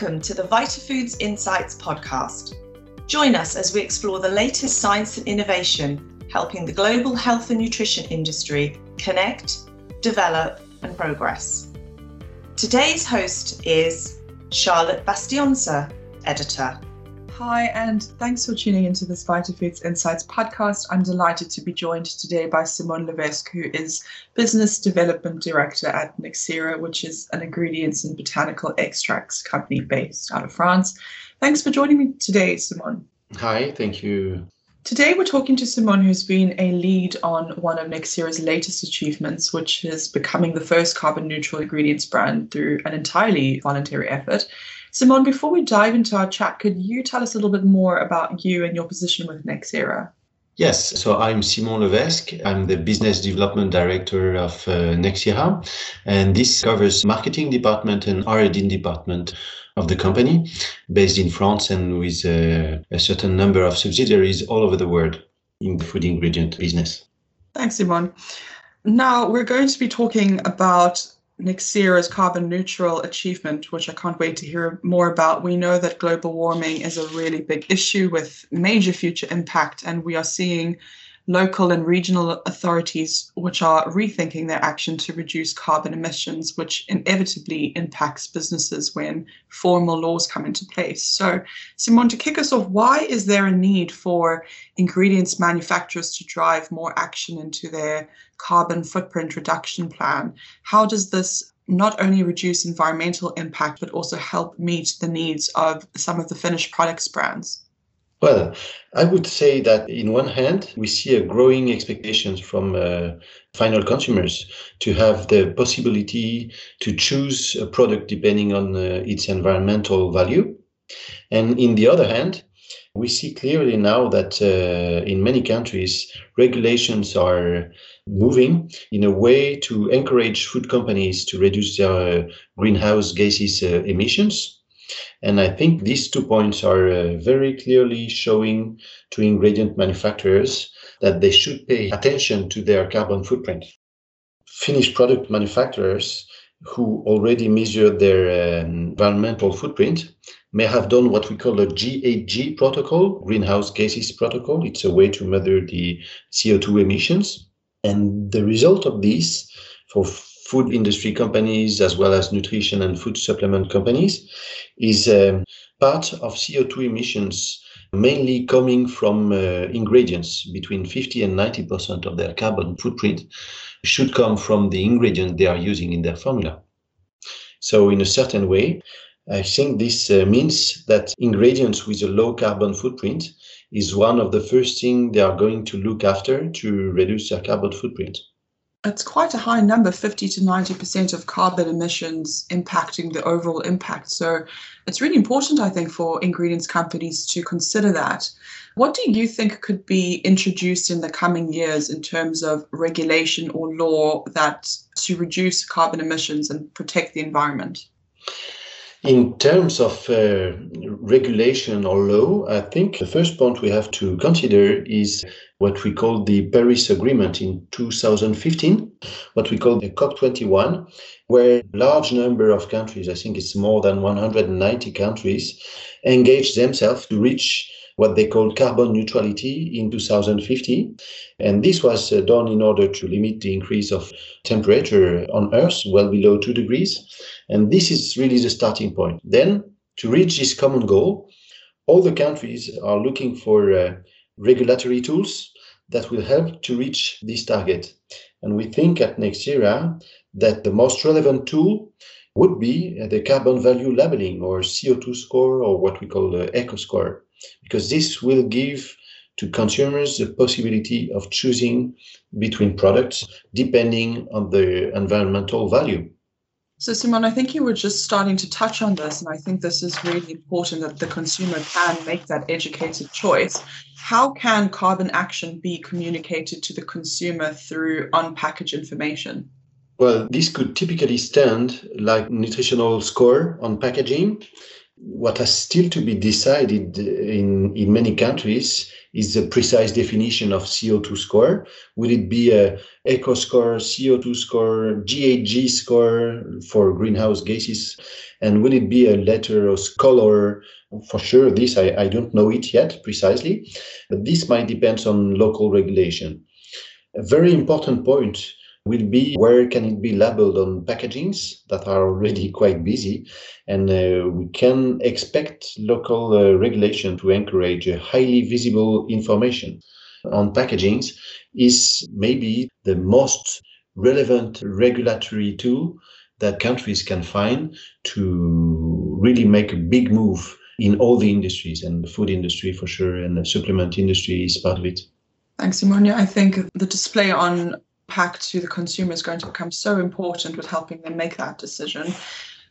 Welcome to the VitaFoods Insights podcast. Join us as we explore the latest science and innovation helping the global health and nutrition industry connect, develop, and progress. Today's host is Charlotte Bastiaanse, editor. Hi, and thanks for tuning into this VitaFoods Insights podcast. I'm delighted to be joined today by Simon Levesque, who is Business Development Director at Nexira, which is an ingredients and botanical extracts company based out of France. Thanks for joining me today, Simone. Hi, thank you. Today, we're talking to Simone, who's been a lead on one of Nexira's latest achievements, which is becoming the first carbon neutral ingredients brand through an entirely voluntary effort. Simone, before we dive into our chat, could you tell us a little bit more about you and your position with Nexira? Yes, so I'm Simon Levesque. I'm the business development director of uh, Nexira, and this covers marketing department and R&D department of the company, based in France and with uh, a certain number of subsidiaries all over the world in the food ingredient business. Thanks, Simon. Now we're going to be talking about Nexira's carbon neutral achievement, which I can't wait to hear more about. We know that global warming is a really big issue with major future impact, and we are seeing local and regional authorities which are rethinking their action to reduce carbon emissions, which inevitably impacts businesses when formal laws come into place. So, Simon, to kick us off, why is there a need for ingredients manufacturers to drive more action into their carbon footprint reduction plan? How does this not only reduce environmental impact, but also help meet the needs of some of the finished products brands? Well, I would say that in one hand, we see a growing expectations from uh, final consumers to have the possibility to choose a product depending on uh, its environmental value. And in the other hand, we see clearly now that uh, in many countries, regulations are moving in a way to encourage food companies to reduce their greenhouse gases uh, emissions and I think these two points are uh, very clearly showing to ingredient manufacturers that they should pay attention to their carbon footprint. Finished product manufacturers who already measure their um, environmental footprint may have done what we call a GHG protocol, greenhouse gases protocol. It's a way to measure the CO2 emissions. And the result of this for food industry companies as well as nutrition and food supplement companies is um, part of CO2 emissions mainly coming from uh, ingredients between 50 and 90% of their carbon footprint should come from the ingredient they are using in their formula. So in a certain way, I think this uh, means that ingredients with a low carbon footprint is one of the first things they are going to look after to reduce their carbon footprint it's quite a high number 50 to 90% of carbon emissions impacting the overall impact. So it's really important, I think, for ingredients companies to consider that. What do you think could be introduced in the coming years in terms of regulation or law that to reduce carbon emissions and protect the environment? In terms of uh, regulation or law, I think the first point we have to consider is what we call the Paris Agreement in 2015, what we call the COP21, where a large number of countries, I think it's more than 190 countries, engaged themselves to reach what they call carbon neutrality in 2050. And this was uh, done in order to limit the increase of temperature on Earth well below 2 degrees. And this is really the starting point. Then, to reach this common goal, all the countries are looking for uh, regulatory tools that will help to reach this target. And we think at Nexira that the most relevant tool would be the carbon value labeling or CO2 score or what we call the eco score, because this will give to consumers the possibility of choosing between products depending on the environmental value. So, Simon, I think you were just starting to touch on this, and I think this is really important that the consumer can make that educated choice. How can carbon action be communicated to the consumer through on package information? Well, this could typically stand like nutritional score on packaging. What has still to be decided in, in many countries is a precise definition of CO2 score? Would it be a eco score, CO2 score, GHG score for greenhouse gases? And will it be a letter or color? For sure, this I, I don't know it yet precisely, but this might depend on local regulation. A very important point will be where can it be labeled on packagings that are already quite busy and uh, we can expect local uh, regulation to encourage highly visible information on packagings is maybe the most relevant regulatory tool that countries can find to really make a big move in all the industries and the food industry for sure and the supplement industry is part of it. Thanks, Simonia. I think the display on pack to the consumer is going to become so important with helping them make that decision.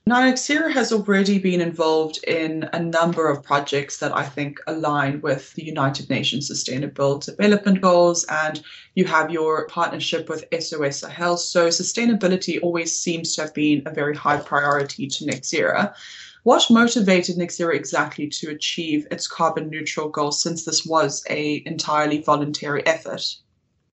Now, Nexira has already been involved in a number of projects that I think align with the United Nations Sustainable Development Goals, and you have your partnership with SOS Sahel. So, sustainability always seems to have been a very high priority to Nexira. What motivated Nexira exactly to achieve its carbon neutral goal since this was a entirely voluntary effort?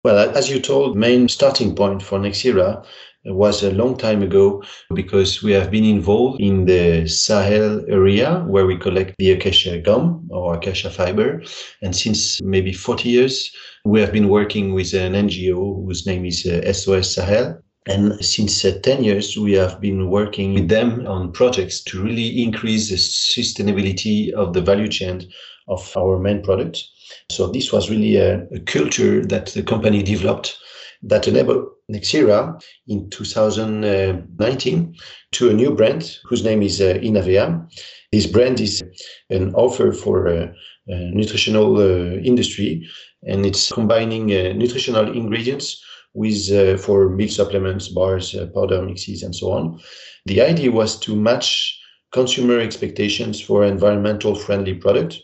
Well, as you told, main starting point for Nexira was a long time ago because we have been involved in the Sahel area where we collect the acacia gum or acacia fiber. And since maybe 40 years, we have been working with an NGO whose name is uh, SOS Sahel. And since uh, 10 years, we have been working with them on projects to really increase the sustainability of the value chain of our main products. So this was really a, a culture that the company developed that enabled Nexira in 2019 to a new brand whose name is uh, Inavea. This brand is an offer for uh, uh, nutritional uh, industry and it's combining uh, nutritional ingredients with uh, for meal supplements, bars, uh, powder mixes, and so on. The idea was to match consumer expectations for environmental friendly product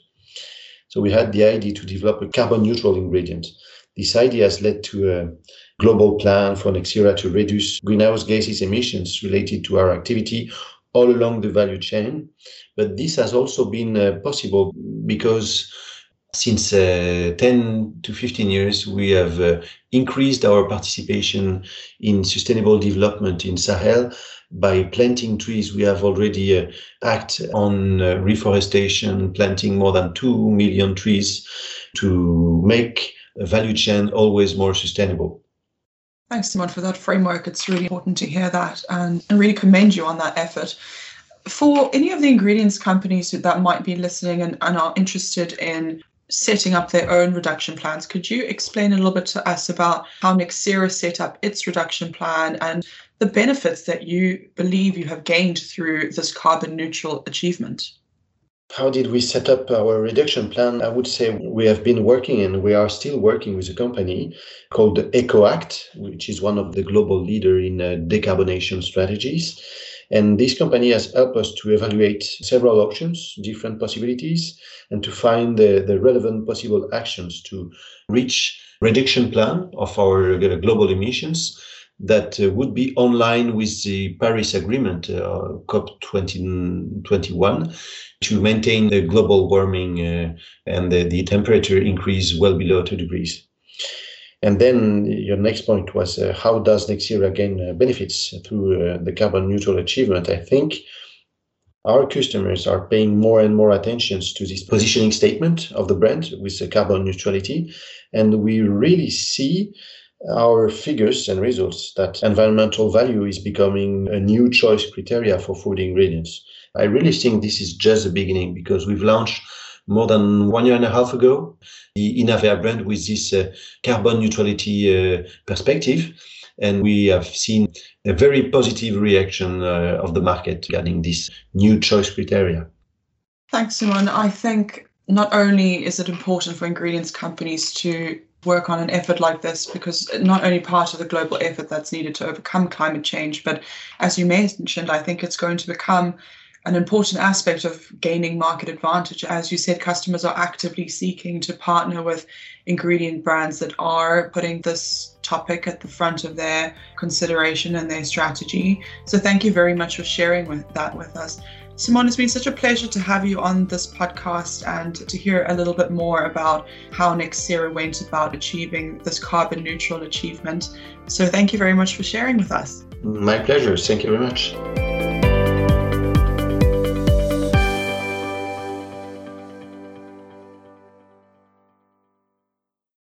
so we had the idea to develop a carbon neutral ingredient. This idea has led to a global plan for Nexira to reduce greenhouse gases emissions related to our activity all along the value chain. But this has also been uh, possible because since uh, 10 to 15 years, we have uh, increased our participation in sustainable development in Sahel by planting trees, we have already uh, acted on uh, reforestation, planting more than 2 million trees to make a value chain always more sustainable. Thanks, Simon, for that framework. It's really important to hear that and, and really commend you on that effort. For any of the ingredients companies that might be listening and, and are interested in setting up their own reduction plans. Could you explain a little bit to us about how Nexira set up its reduction plan and the benefits that you believe you have gained through this carbon neutral achievement? How did we set up our reduction plan? I would say we have been working and we are still working with a company called EcoAct, which is one of the global leader in uh, decarbonation strategies. And this company has helped us to evaluate several options, different possibilities, and to find the, the relevant possible actions to reach reduction plan of our uh, global emissions that uh, would be online with the Paris Agreement, uh, COP 2021, to maintain the global warming uh, and the, the, temperature increase well below 2 degrees. And then your next point was uh, how does Nexira gain uh, benefits through uh, the carbon neutral achievement? I think our customers are paying more and more attention to this positioning statement of the brand with the carbon neutrality. And we really see our figures and results that environmental value is becoming a new choice criteria for food ingredients. I really think this is just the beginning because we've launched more than one year and a half ago the Inavea brand with this uh, carbon neutrality uh, perspective. And we have seen a very positive reaction uh, of the market regarding this new choice criteria. Thanks, Simon. I think not only is it important for ingredients companies to work on an effort like this because not only part of the global effort that's needed to overcome climate change, but as you mentioned, I think it's going to become an important aspect of gaining market advantage. As you said, customers are actively seeking to partner with ingredient brands that are putting this topic at the front of their consideration and their strategy. So thank you very much for sharing with that with us. Simon, it's been such a pleasure to have you on this podcast and to hear a little bit more about how Nexira went about achieving this carbon neutral achievement. So thank you very much for sharing with us. My pleasure. Thank you very much.